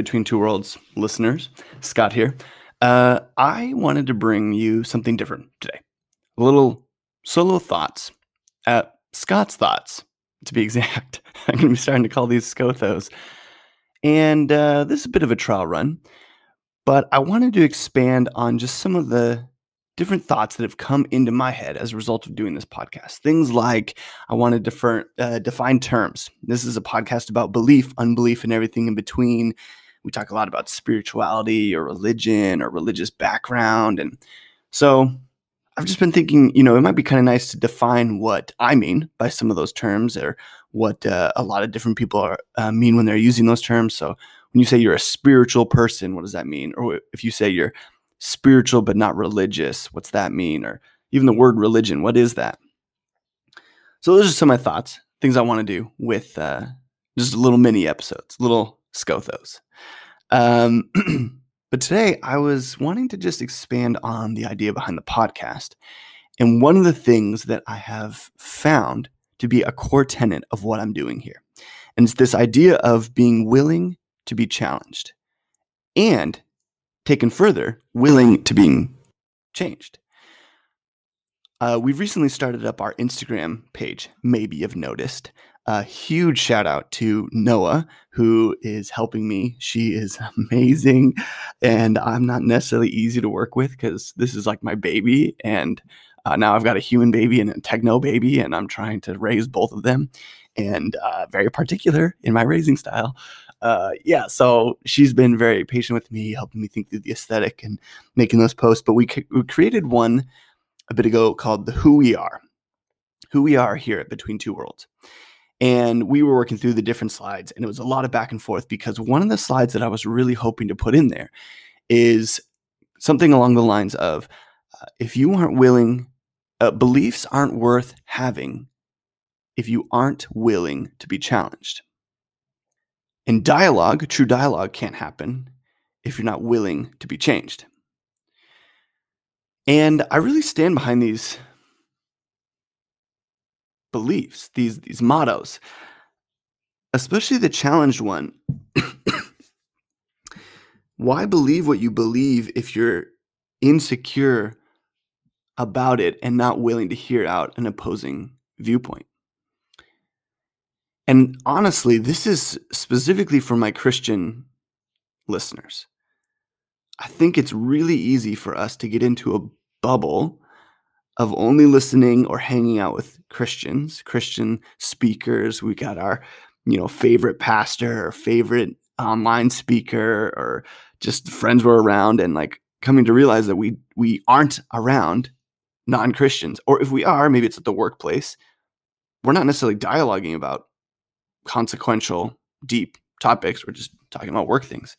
Between Two Worlds listeners. Scott here. Uh, I wanted to bring you something different today. A little solo thoughts. Uh, Scott's thoughts, to be exact. I'm going to be starting to call these Scothos. And uh, this is a bit of a trial run, but I wanted to expand on just some of the different thoughts that have come into my head as a result of doing this podcast. Things like I want to defer, uh, define terms. This is a podcast about belief, unbelief, and everything in between. We talk a lot about spirituality or religion or religious background. And so I've just been thinking, you know, it might be kind of nice to define what I mean by some of those terms or what uh, a lot of different people are, uh, mean when they're using those terms. So when you say you're a spiritual person, what does that mean? Or if you say you're spiritual but not religious, what's that mean? Or even the word religion, what is that? So those are some of my thoughts, things I want to do with uh, just little mini episodes, little scothos. Um, but today I was wanting to just expand on the idea behind the podcast. And one of the things that I have found to be a core tenet of what I'm doing here. And it's this idea of being willing to be challenged and taken further, willing to being changed. Uh, we've recently started up our Instagram page, maybe you've noticed. A huge shout out to Noah, who is helping me. She is amazing, and I'm not necessarily easy to work with because this is like my baby. And uh, now I've got a human baby and a techno baby, and I'm trying to raise both of them, and uh, very particular in my raising style uh, yeah, so she's been very patient with me, helping me think through the aesthetic and making those posts. But we, we created one a bit ago called the Who We Are, Who We Are here at Between Two Worlds. And we were working through the different slides, and it was a lot of back and forth because one of the slides that I was really hoping to put in there is something along the lines of uh, if you aren't willing, uh, beliefs aren't worth having if you aren't willing to be challenged. And dialogue, true dialogue, can't happen if you're not willing to be changed. And I really stand behind these beliefs, these, these mottos, especially the challenged one. Why believe what you believe if you're insecure about it and not willing to hear out an opposing viewpoint? And honestly, this is specifically for my Christian listeners. I think it's really easy for us to get into a bubble of only listening or hanging out with Christians, Christian speakers. We got our, you know, favorite pastor or favorite online speaker or just friends we're around and like coming to realize that we we aren't around non-Christians. Or if we are, maybe it's at the workplace. We're not necessarily dialoguing about consequential, deep topics. We're just talking about work things.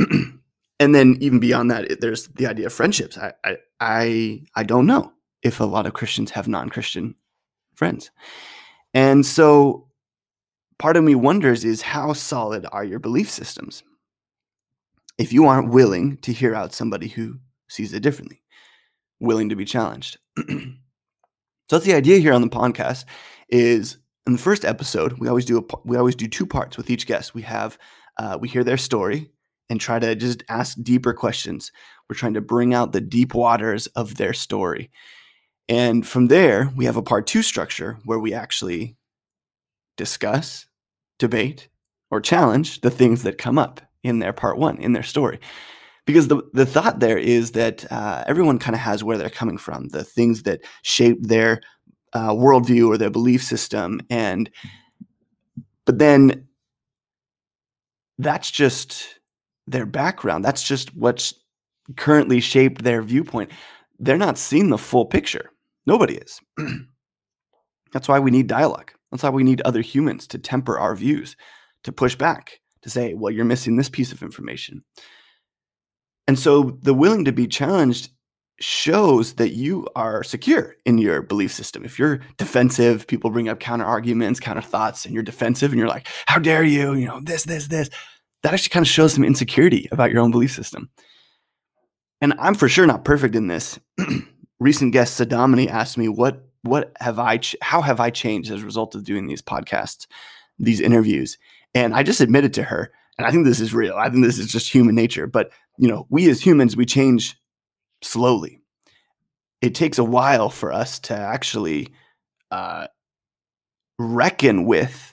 and then even beyond that, there's the idea of friendships. I, I, I, I don't know if a lot of Christians have non-Christian friends. And so part of me wonders is how solid are your belief systems? If you aren't willing to hear out somebody who sees it differently, willing to be challenged. so that's the idea here on the podcast is in the first episode, we always do a we always do two parts with each guest. We have uh, we hear their story and try to just ask deeper questions. We're trying to bring out the deep waters of their story, and from there we have a part two structure where we actually discuss, debate, or challenge the things that come up in their part one in their story. Because the, the thought there is that uh, everyone kind of has where they're coming from, the things that shape their uh, worldview or their belief system and but then that's just their background that's just what's currently shaped their viewpoint they're not seeing the full picture nobody is that's why we need dialogue that's why we need other humans to temper our views to push back to say well you're missing this piece of information and so the willing to be challenged shows that you are secure in your belief system. If you're defensive, people bring up counter arguments, counter thoughts, and you're defensive and you're like, how dare you? You know, this, this, this. That actually kind of shows some insecurity about your own belief system. And I'm for sure not perfect in this. Recent guest Sadomini asked me, what, what have I, ch- how have I changed as a result of doing these podcasts, these interviews? And I just admitted to her, and I think this is real. I think this is just human nature. But you know, we as humans, we change slowly. It takes a while for us to actually uh, reckon with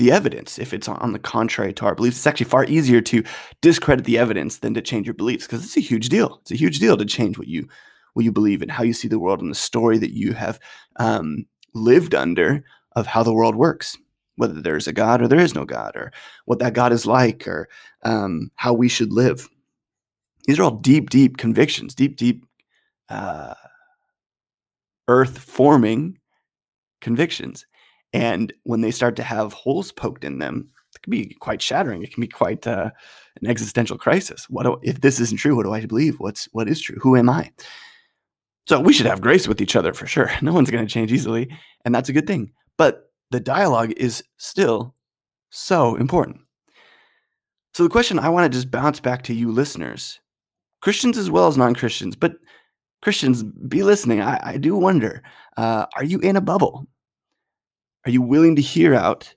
the evidence if it's on the contrary to our beliefs. It's actually far easier to discredit the evidence than to change your beliefs because it's a huge deal. It's a huge deal to change what you what you believe and how you see the world and the story that you have um, lived under of how the world works whether there's a God or there is no God, or what that God is like, or um, how we should live. These are all deep, deep convictions, deep, deep uh, earth forming convictions. And when they start to have holes poked in them, it can be quite shattering. It can be quite uh, an existential crisis. What do, if this isn't true? What do I believe? What's what is true? Who am I? So we should have grace with each other for sure. No one's going to change easily, and that's a good thing. But the dialogue is still so important. So, the question I want to just bounce back to you listeners, Christians as well as non Christians, but Christians, be listening. I, I do wonder uh, are you in a bubble? Are you willing to hear out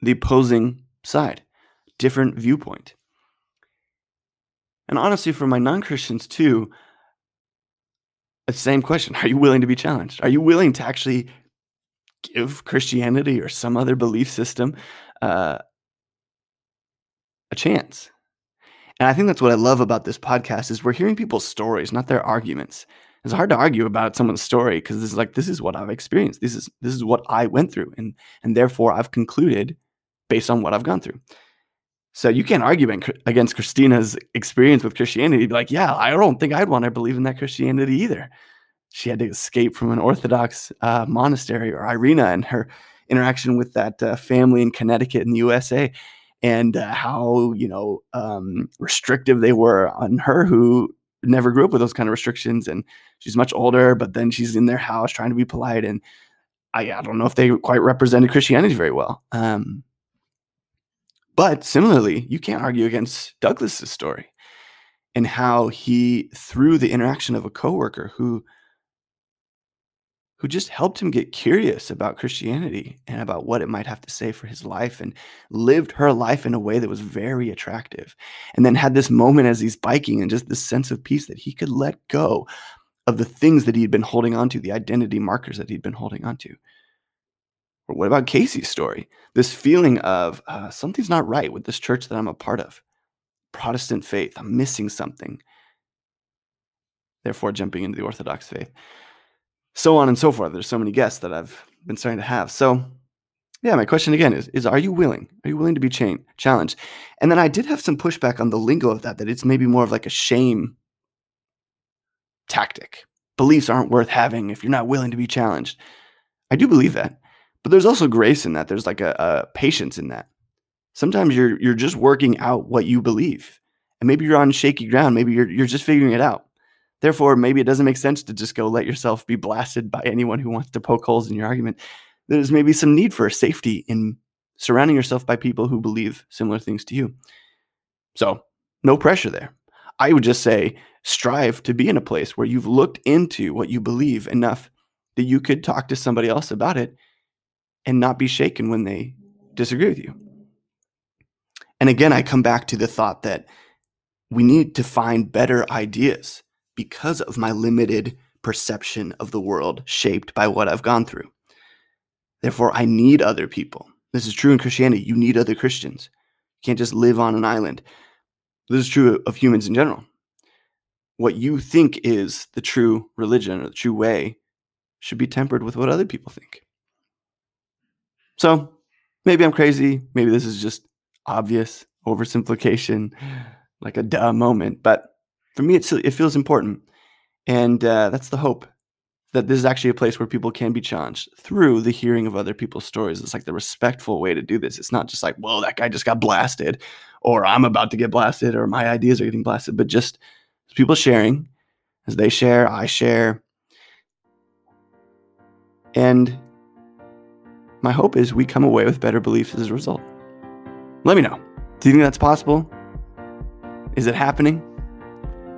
the opposing side, different viewpoint? And honestly, for my non Christians too, the same question Are you willing to be challenged? Are you willing to actually give Christianity or some other belief system uh, a chance. And I think that's what I love about this podcast is we're hearing people's stories, not their arguments. It's hard to argue about someone's story because this is like this is what I've experienced. This is this is what I went through, and and therefore I've concluded based on what I've gone through. So you can't argue against Christina's experience with Christianity. Be like, yeah, I don't think I'd want to believe in that Christianity either she had to escape from an Orthodox uh, monastery, or Irina and her interaction with that uh, family in Connecticut in the USA, and uh, how you know um, restrictive they were on her, who never grew up with those kind of restrictions, and she's much older, but then she's in their house trying to be polite, and I, I don't know if they quite represented Christianity very well. Um, but similarly, you can't argue against Douglas's story and how he, through the interaction of a coworker who who just helped him get curious about Christianity and about what it might have to say for his life and lived her life in a way that was very attractive. And then had this moment as he's biking and just this sense of peace that he could let go of the things that he'd been holding on to, the identity markers that he'd been holding on to. Or what about Casey's story? This feeling of uh, something's not right with this church that I'm a part of. Protestant faith, I'm missing something. Therefore, jumping into the Orthodox faith so on and so forth. There's so many guests that I've been starting to have. So, yeah, my question again is: is Are you willing? Are you willing to be challenged? And then I did have some pushback on the lingo of that. That it's maybe more of like a shame tactic. Beliefs aren't worth having if you're not willing to be challenged. I do believe that, but there's also grace in that. There's like a, a patience in that. Sometimes you're you're just working out what you believe, and maybe you're on shaky ground. Maybe you're you're just figuring it out. Therefore, maybe it doesn't make sense to just go let yourself be blasted by anyone who wants to poke holes in your argument. There's maybe some need for safety in surrounding yourself by people who believe similar things to you. So, no pressure there. I would just say strive to be in a place where you've looked into what you believe enough that you could talk to somebody else about it and not be shaken when they disagree with you. And again, I come back to the thought that we need to find better ideas because of my limited perception of the world shaped by what I've gone through. Therefore, I need other people. This is true in Christianity. You need other Christians. You can't just live on an island. This is true of humans in general. What you think is the true religion or the true way should be tempered with what other people think. So maybe I'm crazy. Maybe this is just obvious oversimplification, like a duh moment. But for me, it's, it feels important. And uh, that's the hope that this is actually a place where people can be challenged through the hearing of other people's stories. It's like the respectful way to do this. It's not just like, well, that guy just got blasted, or I'm about to get blasted, or my ideas are getting blasted, but just people sharing as they share, I share. And my hope is we come away with better beliefs as a result. Let me know. Do you think that's possible? Is it happening?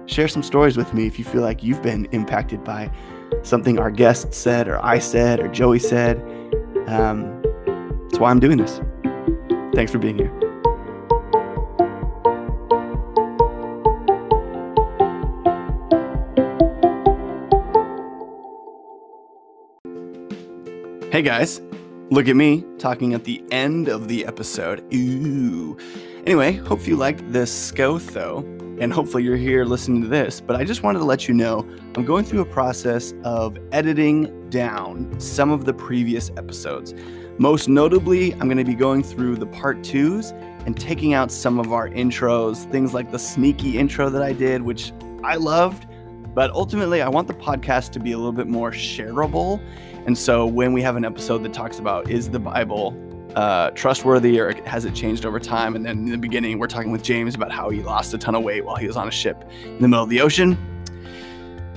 Share some stories with me if you feel like you've been impacted by something our guest said, or I said, or Joey said. Um, that's why I'm doing this. Thanks for being here. Hey guys, look at me talking at the end of the episode. Ooh. Anyway, hope you liked this Scotho and hopefully you're here listening to this. But I just wanted to let you know I'm going through a process of editing down some of the previous episodes. Most notably, I'm going to be going through the part twos and taking out some of our intros, things like the sneaky intro that I did, which I loved. But ultimately, I want the podcast to be a little bit more shareable. And so when we have an episode that talks about is the Bible uh, trustworthy or has it changed over time? And then in the beginning, we're talking with James about how he lost a ton of weight while he was on a ship in the middle of the ocean.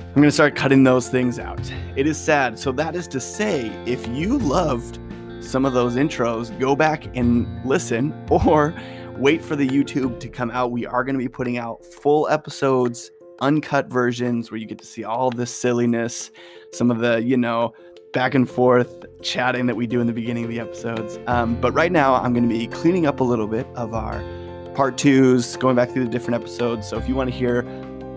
I'm going to start cutting those things out. It is sad. So, that is to say, if you loved some of those intros, go back and listen or wait for the YouTube to come out. We are going to be putting out full episodes, uncut versions where you get to see all this silliness, some of the, you know, back and forth chatting that we do in the beginning of the episodes. Um, but right now, I'm going to be cleaning up a little bit of our part twos, going back through the different episodes. So if you want to hear,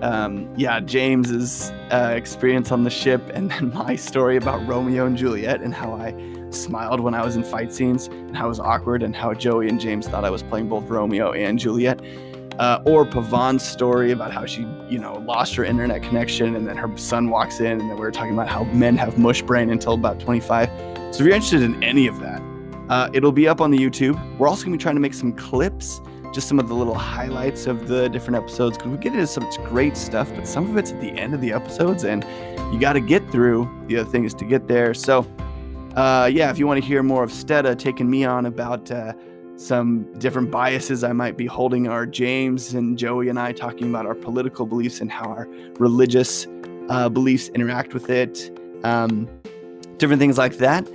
um, yeah, James's uh, experience on the ship, and then my story about Romeo and Juliet and how I smiled when I was in fight scenes and how it was awkward and how Joey and James thought I was playing both Romeo and Juliet. Uh, or Pavan's story about how she, you know, lost her internet connection and then her son walks in, and then we were talking about how men have mush brain until about 25. So if you're interested in any of that, uh, it'll be up on the YouTube. We're also gonna be trying to make some clips, just some of the little highlights of the different episodes, because we get into some great stuff, but some of it's at the end of the episodes, and you got to get through the other things to get there. So uh, yeah, if you want to hear more of Stetta taking me on about uh, some different biases I might be holding, our James and Joey and I talking about our political beliefs and how our religious uh, beliefs interact with it, um, different things like that,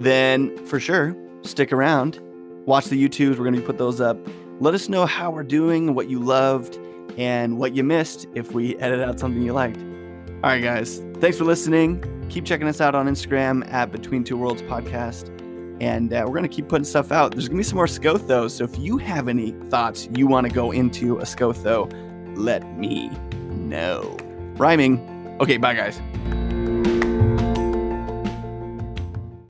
then for sure, stick around. Watch the YouTubes. We're going to put those up. Let us know how we're doing, what you loved, and what you missed if we edit out something you liked. All right, guys. Thanks for listening. Keep checking us out on Instagram at Between Two Worlds Podcast. And uh, we're going to keep putting stuff out. There's going to be some more Scotho. So if you have any thoughts you want to go into a Scotho, let me know. Rhyming. Okay, bye, guys.